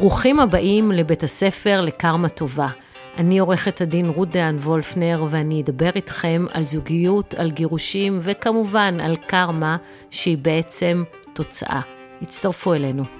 ברוכים הבאים לבית הספר לקרמה טובה. אני עורכת הדין רות דהן וולפנר ואני אדבר איתכם על זוגיות, על גירושים וכמובן על קרמה שהיא בעצם תוצאה. הצטרפו אלינו.